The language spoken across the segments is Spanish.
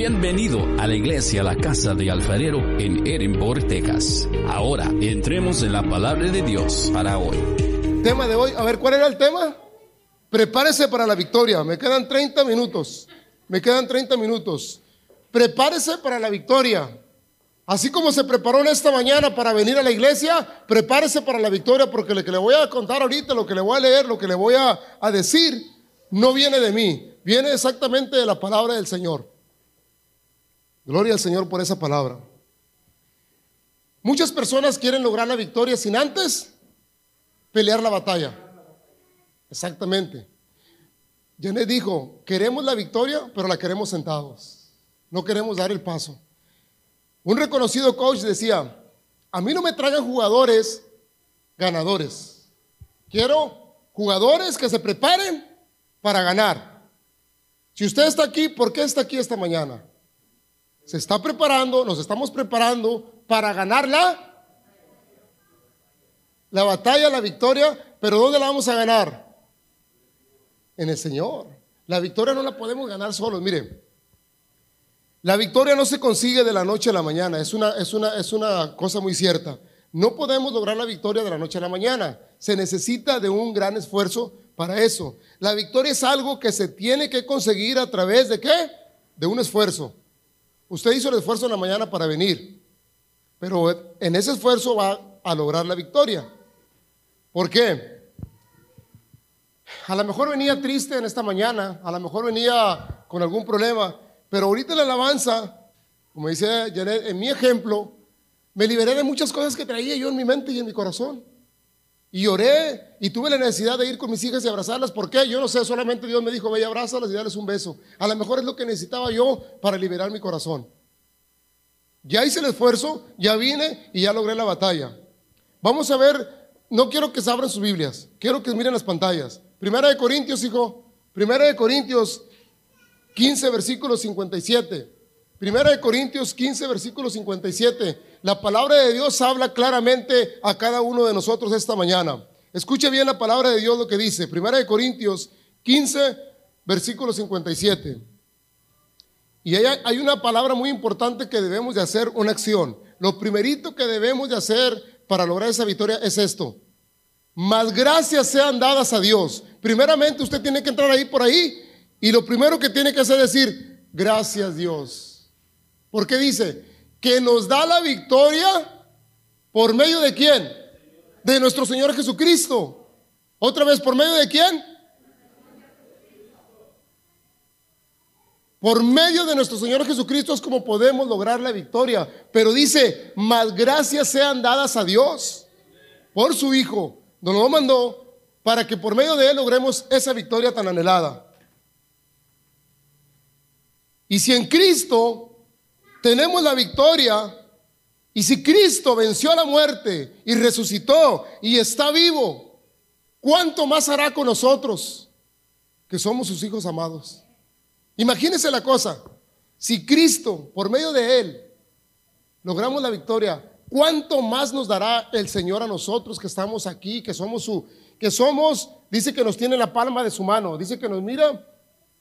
Bienvenido a la iglesia La Casa de Alfarero en Edinburgh, Texas. Ahora entremos en la palabra de Dios para hoy. Tema de hoy, a ver, ¿cuál era el tema? Prepárese para la victoria. Me quedan 30 minutos. Me quedan 30 minutos. Prepárese para la victoria. Así como se preparó en esta mañana para venir a la iglesia, prepárese para la victoria porque lo que le voy a contar ahorita, lo que le voy a leer, lo que le voy a, a decir, no viene de mí, viene exactamente de la palabra del Señor. Gloria al Señor por esa palabra. Muchas personas quieren lograr la victoria sin antes pelear la batalla. Exactamente. Janet dijo, queremos la victoria, pero la queremos sentados. No queremos dar el paso. Un reconocido coach decía, a mí no me traigan jugadores ganadores. Quiero jugadores que se preparen para ganar. Si usted está aquí, ¿por qué está aquí esta mañana? Se está preparando, nos estamos preparando para ganarla la batalla, la victoria, pero ¿dónde la vamos a ganar? En el Señor. La victoria no la podemos ganar solos. Mire, la victoria no se consigue de la noche a la mañana. Es una, es una, es una cosa muy cierta. No podemos lograr la victoria de la noche a la mañana. Se necesita de un gran esfuerzo para eso. La victoria es algo que se tiene que conseguir a través de qué? De un esfuerzo. Usted hizo el esfuerzo en la mañana para venir, pero en ese esfuerzo va a lograr la victoria. ¿Por qué? A lo mejor venía triste en esta mañana, a lo mejor venía con algún problema, pero ahorita en la alabanza, como dice Janet, en mi ejemplo, me liberé de muchas cosas que traía yo en mi mente y en mi corazón. Y lloré y tuve la necesidad de ir con mis hijas y abrazarlas. ¿Por qué? Yo no sé, solamente Dios me dijo, ve y abrázalas y dales un beso. A lo mejor es lo que necesitaba yo para liberar mi corazón. Ya hice el esfuerzo, ya vine y ya logré la batalla. Vamos a ver no quiero que se abran sus Biblias, quiero que miren las pantallas. Primera de Corintios, hijo. Primera de Corintios 15, versículo 57. Primera de Corintios 15, versículo 57. La palabra de Dios habla claramente a cada uno de nosotros esta mañana. Escuche bien la palabra de Dios lo que dice. Primera de Corintios 15, versículo 57. Y hay una palabra muy importante que debemos de hacer una acción. Lo primerito que debemos de hacer para lograr esa victoria es esto. Más gracias sean dadas a Dios. Primeramente usted tiene que entrar ahí por ahí y lo primero que tiene que hacer es decir, gracias Dios. Porque dice, que nos da la victoria por medio de quién? De nuestro Señor Jesucristo. Otra vez, ¿por medio de quién? Por medio de nuestro Señor Jesucristo es como podemos lograr la victoria. Pero dice, más gracias sean dadas a Dios por su Hijo. Nos lo mandó para que por medio de Él logremos esa victoria tan anhelada. Y si en Cristo tenemos la victoria, y si Cristo venció a la muerte y resucitó y está vivo, ¿cuánto más hará con nosotros que somos sus hijos amados? Imagínense la cosa, si Cristo, por medio de Él, logramos la victoria, ¿cuánto más nos dará el Señor a nosotros que estamos aquí, que somos su, que somos, dice que nos tiene la palma de su mano, dice que nos mira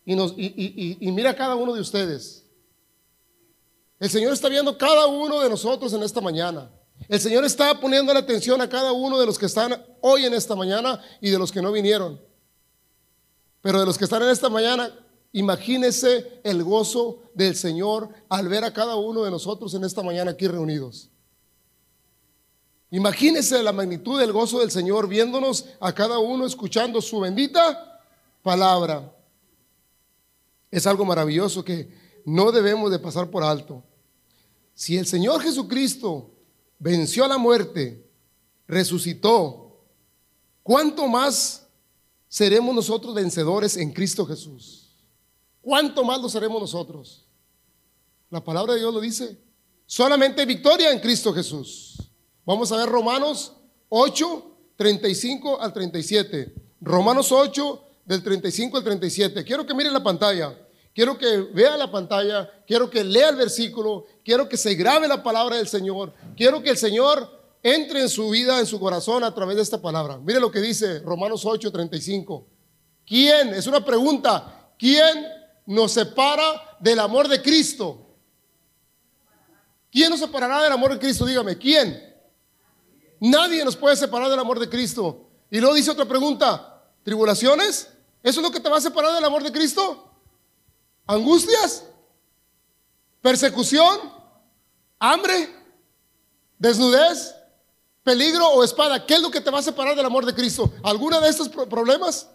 y, nos, y, mira a cada uno de ustedes. El Señor está viendo cada uno de nosotros en esta mañana. El Señor está poniendo la atención a cada uno de los que están hoy en esta mañana y de los que no vinieron. Pero de los que están en esta mañana, Imagínese el gozo del Señor al ver a cada uno de nosotros en esta mañana aquí reunidos. Imagínese la magnitud del gozo del Señor viéndonos a cada uno escuchando su bendita palabra. Es algo maravilloso que no debemos de pasar por alto. Si el Señor Jesucristo venció a la muerte, resucitó, ¿cuánto más seremos nosotros vencedores en Cristo Jesús? ¿cuánto más lo seremos nosotros? La palabra de Dios lo dice. Solamente victoria en Cristo Jesús. Vamos a ver Romanos 8, 35 al 37. Romanos 8, del 35 al 37. Quiero que mire la pantalla. Quiero que vea la pantalla. Quiero que lea el versículo. Quiero que se grabe la palabra del Señor. Quiero que el Señor entre en su vida, en su corazón a través de esta palabra. Mire lo que dice Romanos 8, 35. ¿Quién? Es una pregunta. ¿Quién nos separa del amor de Cristo? ¿Quién nos separará del amor de Cristo? Dígame, ¿quién? Nadie nos puede separar del amor de Cristo. Y luego dice otra pregunta, ¿tribulaciones? ¿Eso es lo que te va a separar del amor de Cristo? ¿Angustias? ¿Persecución? ¿Hambre? ¿Desnudez? ¿Peligro o espada? ¿Qué es lo que te va a separar del amor de Cristo? ¿Alguna de estos problemas?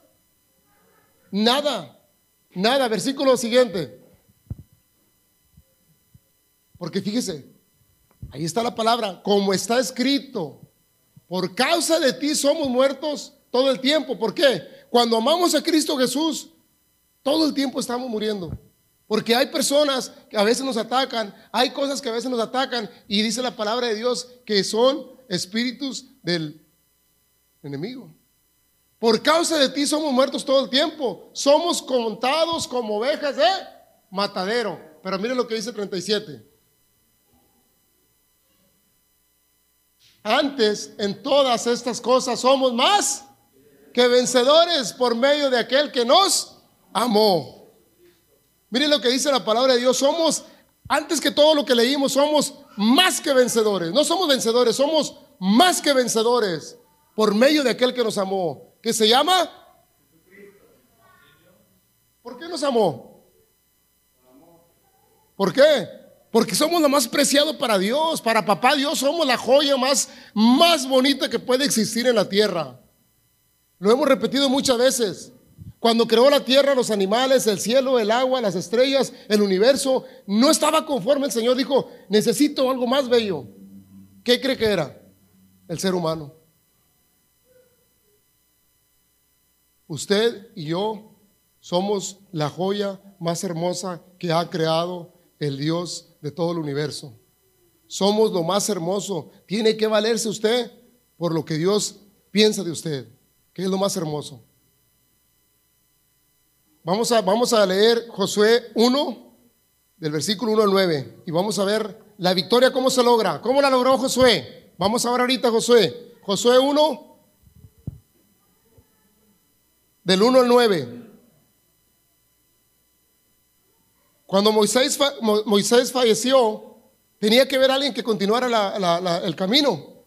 Nada, nada. Versículo siguiente. Porque fíjese, ahí está la palabra, como está escrito, por causa de ti somos muertos todo el tiempo. ¿Por qué? Cuando amamos a Cristo Jesús, todo el tiempo estamos muriendo. Porque hay personas que a veces nos atacan, hay cosas que a veces nos atacan y dice la palabra de Dios que son espíritus del enemigo. Por causa de ti somos muertos todo el tiempo. Somos contados como ovejas de matadero. Pero mire lo que dice 37. Antes, en todas estas cosas somos más que vencedores por medio de aquel que nos amó. Miren lo que dice la palabra de Dios. Somos, antes que todo lo que leímos, somos más que vencedores. No somos vencedores, somos más que vencedores por medio de aquel que nos amó. ¿Qué se llama? ¿Por qué nos amó? ¿Por qué? Porque somos lo más preciado para Dios, para papá Dios somos la joya más, más bonita que puede existir en la tierra. Lo hemos repetido muchas veces. Cuando creó la tierra, los animales, el cielo, el agua, las estrellas, el universo, no estaba conforme. El Señor dijo, necesito algo más bello. ¿Qué cree que era? El ser humano. Usted y yo somos la joya más hermosa que ha creado el Dios de todo el universo. Somos lo más hermoso. Tiene que valerse usted por lo que Dios piensa de usted, que es lo más hermoso. Vamos a, leer Josué 1, del versículo 1 al 9, y vamos a ver la victoria, cómo se logra. ¿Cómo la logró Josué? Vamos a ver ahorita Josué. Josué 1, del 1 al 9. Cuando Moisés, falleció, tenía que ver alguien que continuara el camino.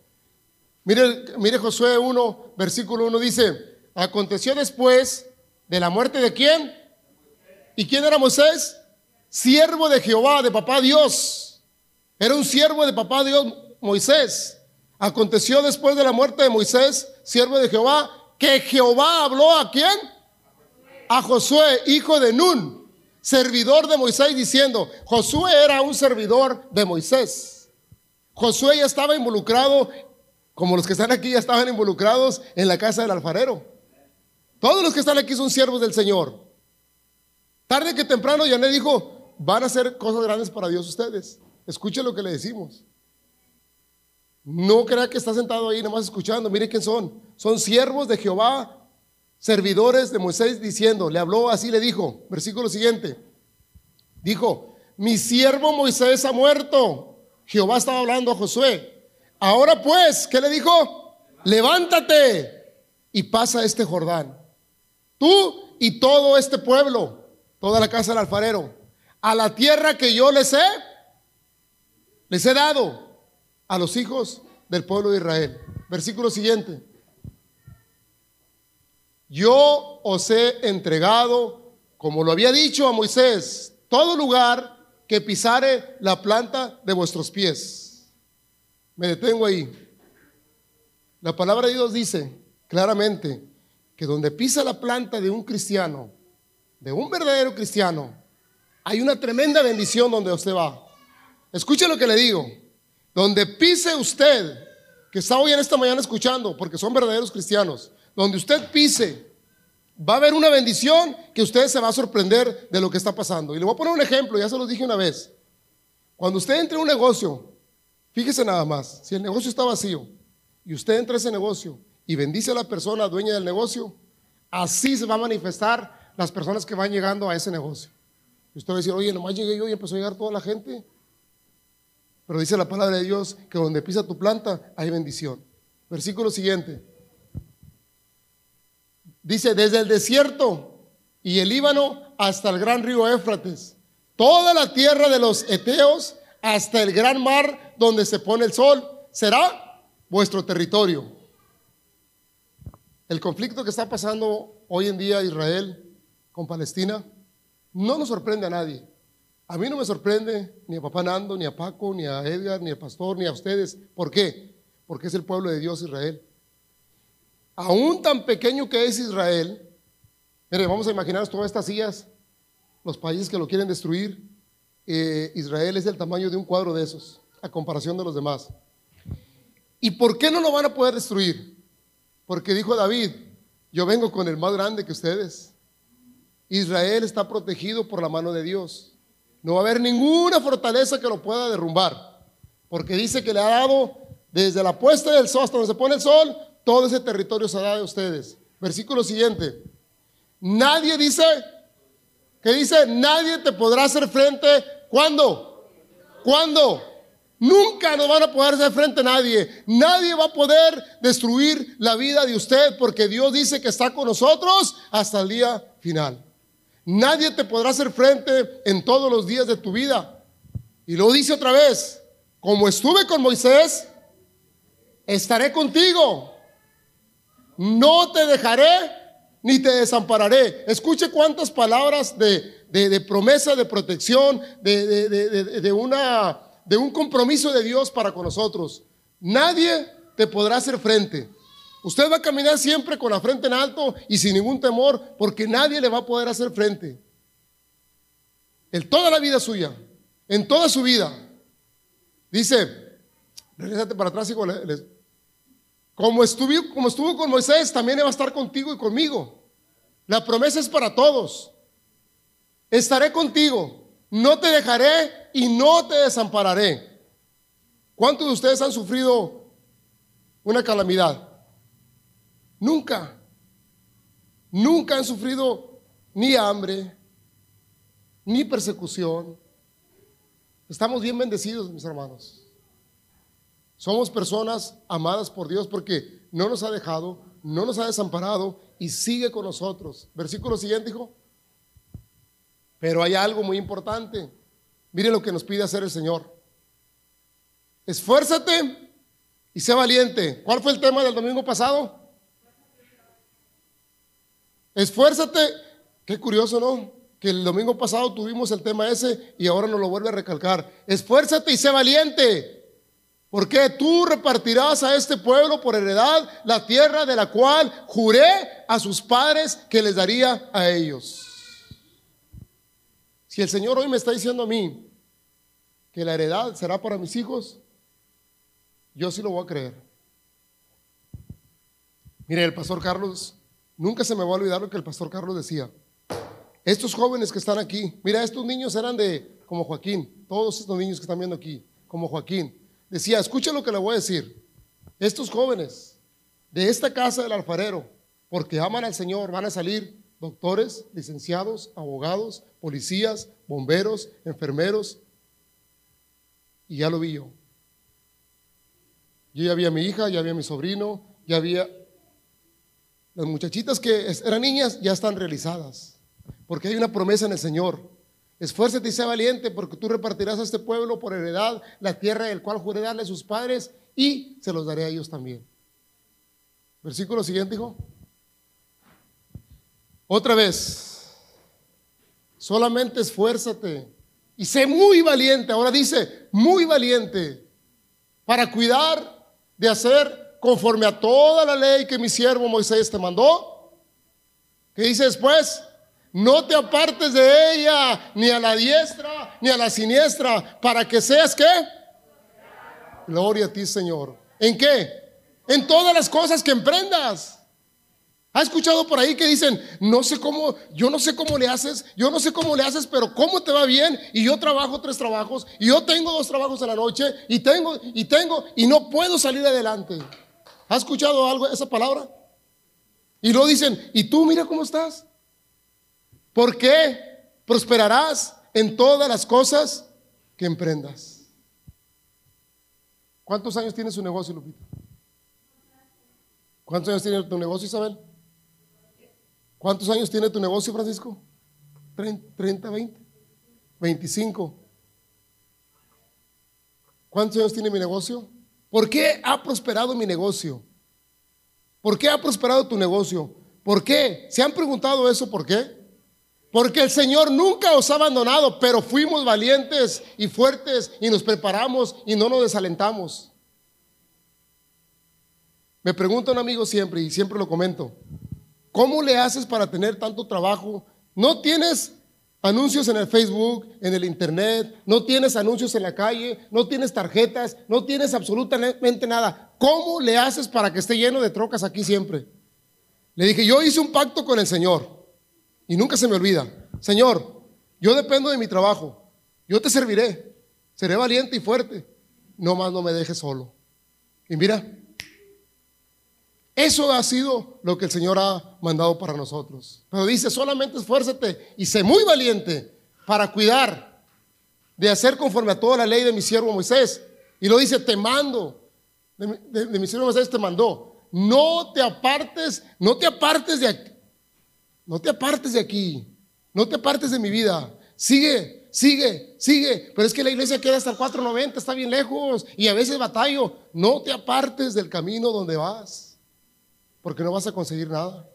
Mire, mire Josué 1, versículo 1 dice, aconteció después de la muerte de quién? ¿Y quién era Moisés? Siervo de Jehová, de papá Dios. Era un siervo de papá Dios, Moisés. Aconteció después de la muerte de Moisés, siervo de Jehová, que Jehová habló a quién? A Josué, hijo de Nun servidor de Moisés, diciendo, Josué era un servidor de Moisés. Josué ya estaba involucrado, como los que están aquí ya estaban involucrados en la casa del alfarero. Todos los que están aquí son siervos del Señor. Tarde que temprano, Yané dijo, van a hacer cosas grandes para Dios ustedes. Escuche lo que le decimos. No crea que está sentado ahí nomás escuchando. Mire quién son. Son siervos de Jehová servidores de Moisés diciendo, le habló así, le dijo, versículo siguiente, dijo, mi siervo Moisés ha muerto. Jehová estaba hablando a Josué. Ahora pues, ¿qué le dijo? Levántate y pasa este Jordán. Tú y todo este pueblo, toda la casa del alfarero, a la tierra que yo les he, les he dado a los hijos del pueblo de Israel. Versículo siguiente yo os he entregado, como lo había dicho a Moisés, todo lugar que pisare la planta de vuestros pies. Me detengo ahí. La palabra de Dios dice claramente que donde pisa la planta de un cristiano, de un verdadero cristiano, hay una tremenda bendición donde usted va. Escuche lo que le digo. Donde pise usted, que está hoy en esta mañana escuchando, porque son verdaderos cristianos, donde usted pise, va a haber una bendición que usted se va a sorprender de lo que está pasando. Y le voy a poner un ejemplo, ya se lo dije una vez. Cuando usted entre en un negocio, fíjese nada más, si el negocio está vacío y usted entra a ese negocio y bendice a la persona dueña del negocio, así se va a manifestar las personas que van llegando a ese negocio. Usted va a decir, oye, nomás llegué yo y empezó a llegar toda la gente. Pero dice la palabra de Dios que donde pisa tu planta hay bendición. Versículo siguiente. Dice, desde el desierto y el Líbano hasta el gran río Éfrates, toda la tierra de los Eteos hasta el gran mar donde se pone el sol, será vuestro territorio. El conflicto que está pasando hoy en día Israel con Palestina no nos sorprende a nadie. A mí no me sorprende ni a papá Nando, ni a Paco, ni a Edgar, ni a Pastor, ni a ustedes. ¿Por qué? Porque es el pueblo de Dios Israel. Aún tan pequeño que es Israel, mire, vamos a imaginar todas estas sillas, los países que lo quieren destruir. Eh, Israel es del tamaño de un cuadro de esos, a comparación de los demás. ¿Y por qué no lo van a poder destruir? Porque dijo David, yo vengo con el más grande que ustedes. Israel está protegido por la mano de Dios. No va a haber ninguna fortaleza que lo pueda derrumbar. Porque dice que le ha dado desde la puesta del sol hasta donde se pone el sol, todo ese territorio se ha dado a ustedes. Versículo siguiente. Nadie dice, que dice, nadie te podrá hacer frente. ¿Cuándo? ¿Cuándo? Nunca nos van a poder hacer frente a nadie. Nadie va a poder destruir la vida de usted porque Dios dice que está con nosotros hasta el día final. Nadie te podrá hacer frente en todos los días de tu vida. Y lo dice otra vez, como estuve con Moisés, estaré contigo. No te dejaré ni te desampararé. Escuche cuántas palabras de, promesa, de protección, de, una, de un compromiso de Dios para con nosotros. Nadie te podrá hacer frente. Usted va a caminar siempre con la frente en alto y sin ningún temor porque nadie le va a poder hacer frente. En toda la vida suya, en toda su vida. Dice, regresate para atrás. Como estuvo, como estuvo con Moisés, también va a estar contigo y conmigo. La promesa es para todos. Estaré contigo, no te dejaré y no te desampararé. ¿Cuántos de ustedes han sufrido una calamidad? Nunca. Nunca han sufrido ni hambre, ni persecución. Estamos bien bendecidos, mis hermanos. Somos personas amadas por Dios porque no nos ha dejado, no nos ha desamparado y sigue con nosotros. Versículo siguiente, hijo. Pero hay algo muy importante. Mire lo que nos pide hacer el Señor. Esfuérzate y sé valiente. ¿Cuál fue el tema del domingo pasado? Esfuérzate. Qué curioso, ¿no? Que el domingo pasado tuvimos el tema ese y ahora nos lo vuelve a recalcar. Esfuérzate y sé valiente. Porque tú repartirás a este pueblo por heredad la tierra de la cual juré a sus padres que les daría a ellos. Si el Señor hoy me está diciendo a mí que la heredad será para mis hijos, yo sí lo voy a creer. Mire, el pastor Carlos Nunca se me va a olvidar lo que el pastor Carlos decía. Estos jóvenes que están aquí, mira, estos niños eran de como Joaquín, todos estos niños que están viendo aquí, como Joaquín. Decía, escucha lo que le voy a decir. Estos jóvenes de esta casa del alfarero, porque aman al Señor, van a salir doctores, licenciados, abogados, policías, bomberos, enfermeros. Y ya lo vi yo. Yo ya había mi hija, ya había mi sobrino, ya había las muchachitas que eran niñas ya están realizadas, porque hay una promesa en el Señor. Esfuérzate y sea valiente, porque tú repartirás a este pueblo por heredad la tierra del cual juré darle a sus padres y se los daré a ellos también. Versículo siguiente, hijo. Otra vez, solamente esfuérzate y sé muy valiente. Ahora dice, muy valiente para cuidar de hacer conforme a toda la ley que mi siervo Moisés te mandó. ¿Qué dice después? No te apartes de ella, ni a la diestra, ni a la siniestra, para que seas qué? Gloria a ti, Señor. ¿En qué? En todas las cosas que emprendas. ¿Ha escuchado por ahí que dicen, no sé cómo, yo no sé cómo le haces, yo no sé cómo le haces, pero cómo te va bien? Y yo trabajo tres trabajos, y yo tengo dos trabajos en la noche, y tengo, y tengo, y no puedo salir adelante. ¿Has escuchado algo esa palabra? Y lo dicen, ¿y tú mira cómo estás? ¿Por qué prosperarás en todas las cosas que emprendas? ¿Cuántos años tiene su negocio, Lupita? ¿Cuántos años tiene tu negocio, Isabel? ¿Cuántos años tiene tu negocio, Francisco? 30, 20, 25. ¿Cuántos años tiene mi negocio? ¿Por qué ha prosperado mi negocio? ¿Por qué ha prosperado tu negocio? ¿Por qué? ¿Se han preguntado eso por qué? Porque el Señor nunca os ha abandonado, pero fuimos valientes y fuertes y nos preparamos y no nos desalentamos. Me pregunta un amigo siempre y siempre lo comento, ¿cómo le haces para tener tanto trabajo? ¿No tienes anuncios en el Facebook, en el Internet, no tienes anuncios en la calle, no tienes tarjetas, no tienes absolutamente nada? ¿Cómo le haces para que esté lleno de trocas aquí siempre? Le dije, yo hice un pacto con el Señor. Y nunca se me olvida, Señor, yo dependo de mi trabajo, yo te serviré, seré valiente y fuerte, no más no me dejes solo. Y mira, eso ha sido lo que el Señor ha mandado para nosotros. Pero dice, solamente esfuérzate y sé muy valiente para cuidar de hacer conforme a toda la ley de mi siervo Moisés. Y lo dice, te mando, de, de mi siervo Moisés te mandó. No te apartes, no te apartes de aquí no te apartes de aquí, no te apartes de mi vida. Sigue, sigue, sigue. Pero es que la iglesia queda hasta el 490, está bien lejos y a veces batallo. No te apartes del camino donde vas, porque no vas a conseguir nada.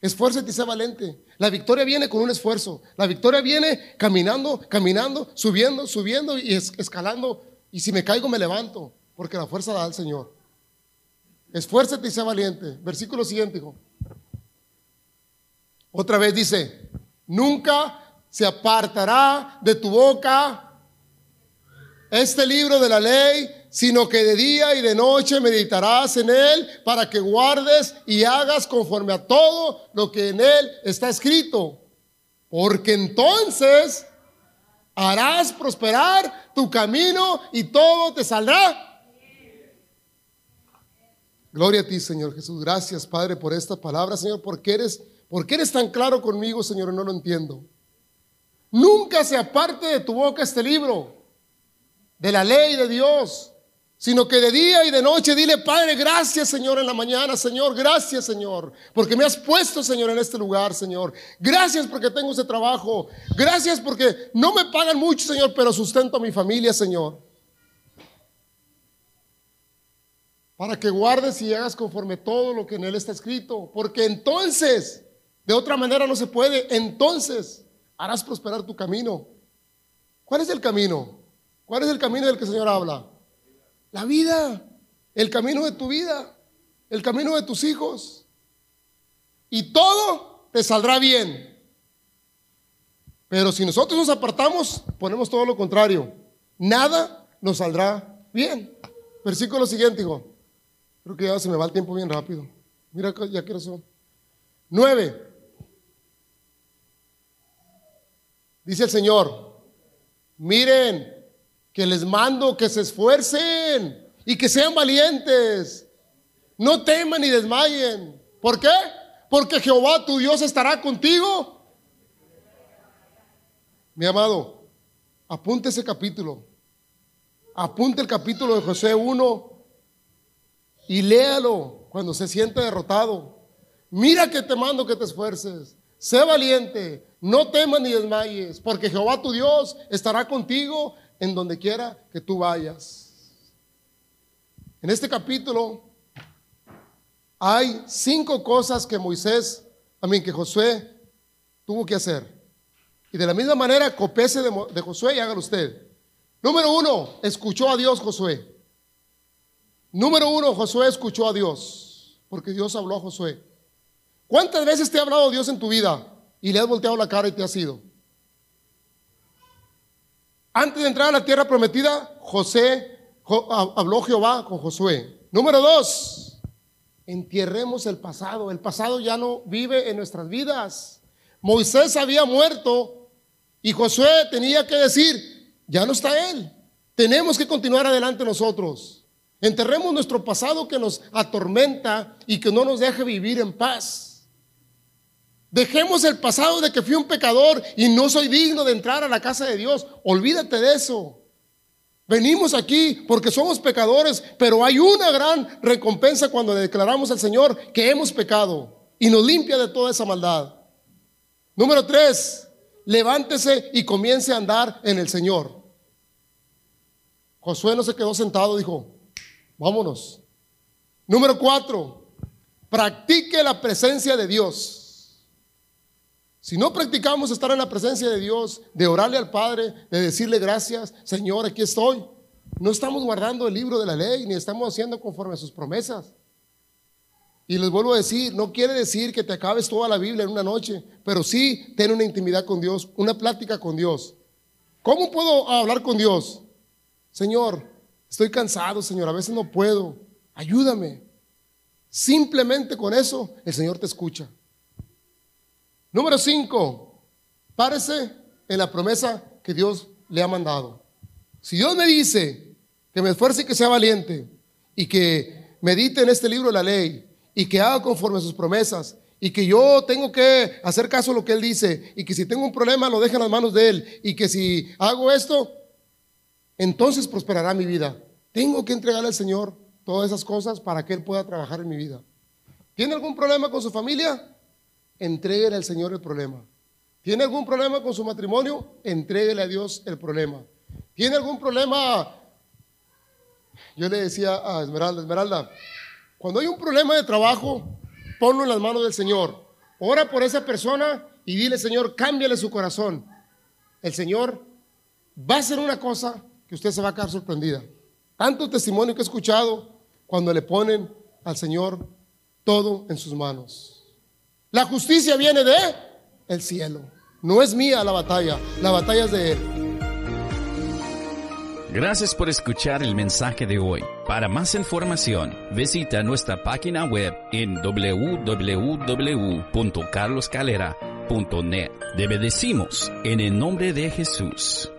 Esfuérzate y sé valente. La victoria viene con un esfuerzo. La victoria viene caminando, caminando, subiendo, subiendo y escalando. Y si me caigo, me levanto, porque la fuerza da al Señor. Esfuérzate y sé valiente. Versículo siguiente, hijo. Otra vez dice, nunca se apartará de tu boca este libro de la ley, sino que de día y de noche meditarás en él para que guardes y hagas conforme a todo lo que en él está escrito. Porque entonces harás prosperar tu camino y todo te saldrá. Gloria a ti, Señor Jesús. Gracias, Padre, por esta palabra, Señor, porque eres ¿Por qué eres tan claro conmigo, Señor? No lo entiendo. Nunca se aparte de tu boca este libro, de la ley de Dios, sino que de día y de noche dile, Padre, gracias, Señor, en la mañana, Señor, gracias, Señor, porque me has puesto, Señor, en este lugar, Señor. Gracias porque tengo ese trabajo. Gracias porque no me pagan mucho, Señor, pero sustento a mi familia, Señor. Para que guardes y hagas conforme todo lo que en él está escrito, porque entonces de otra manera no se puede. Entonces harás prosperar tu camino. ¿Cuál es el camino? ¿Cuál es el camino del que el Señor habla? La vida, el camino de tu vida, el camino de tus hijos. Y todo te saldrá bien. Pero si nosotros nos apartamos, ponemos todo lo contrario. Nada nos saldrá bien. Versículo siguiente, hijo. Creo que ya se me va el tiempo bien rápido. Mira, ya quiero son. Nueve. Dice el Señor, miren que les mando que se esfuercen y que sean valientes. No teman ni desmayen. ¿Por qué? Porque Jehová tu Dios estará contigo. Mi amado, apunte ese capítulo. Apunte el capítulo de José 1 y léalo cuando se siente derrotado. Mira que te mando que te esfuerces. Sé valiente, no temas ni desmayes, porque Jehová tu Dios estará contigo en donde quiera que tú vayas. En este capítulo hay cinco cosas que Moisés, mí que Josué tuvo que hacer. Y de la misma manera, copese de, de Josué y hágalo usted. Número uno, escuchó a Dios Josué. Número uno, Josué escuchó a Dios, porque Dios habló a Josué. ¿Cuántas veces te ha hablado Dios en tu vida y le has volteado la cara y te has ido? Antes de entrar a la tierra prometida, José habló Jehová con Josué. Número dos, entierremos el pasado. El pasado ya no vive en nuestras vidas. Moisés había muerto y Josué tenía que decir, ya no está él. Tenemos que continuar adelante nosotros. Enterremos nuestro pasado que nos atormenta y que no nos deja vivir en paz. Dejemos el pasado de que fui un pecador y no soy digno de entrar a la casa de Dios. Olvídate de eso. Venimos aquí porque somos pecadores, pero hay una gran recompensa cuando declaramos al Señor que hemos pecado y nos limpia de toda esa maldad. Número tres, levántese y comience a andar en el Señor. Josué no se quedó sentado, dijo, vámonos. Número cuatro, practique la presencia de Dios. Si no practicamos estar en la presencia de Dios, de orarle al Padre, de decirle gracias, Señor, aquí estoy, no estamos guardando el libro de la ley, ni estamos haciendo conforme a sus promesas. Y les vuelvo a decir, no quiere decir que te acabes toda la Biblia en una noche, pero sí ten una intimidad con Dios, una plática con Dios. ¿Cómo puedo hablar con Dios? Señor, estoy cansado, Señor, a veces no puedo. Ayúdame. Simplemente con eso el Señor te escucha. Número cinco, párese en la promesa que Dios le ha mandado. Si Dios me dice que me esfuerce y que sea valiente y que medite en este libro la ley y que haga conforme a sus promesas y que yo tengo que hacer caso a lo que Él dice y que si tengo un problema lo deje en las manos de Él y que si hago esto, entonces prosperará mi vida. Tengo que entregarle al Señor todas esas cosas para que Él pueda trabajar en mi vida. ¿Tiene algún problema con su familia? Entréguele al Señor el problema. ¿Tiene algún problema con su matrimonio? Entréguele a Dios el problema. ¿Tiene algún problema? Yo le decía a Esmeralda, Esmeralda, cuando hay un problema de trabajo, ponlo en las manos del Señor. Ora por esa persona y dile, Señor, cámbiale su corazón. El Señor va a hacer una cosa que usted se va a quedar sorprendida. Tanto testimonio que he escuchado cuando le ponen al Señor todo en sus manos. La justicia viene de el cielo. No es mía la batalla, la batalla es de Él. Gracias por escuchar el mensaje de hoy. Para más información, visita nuestra página web en www.carloscalera.net. Te bendecimos en el nombre de Jesús.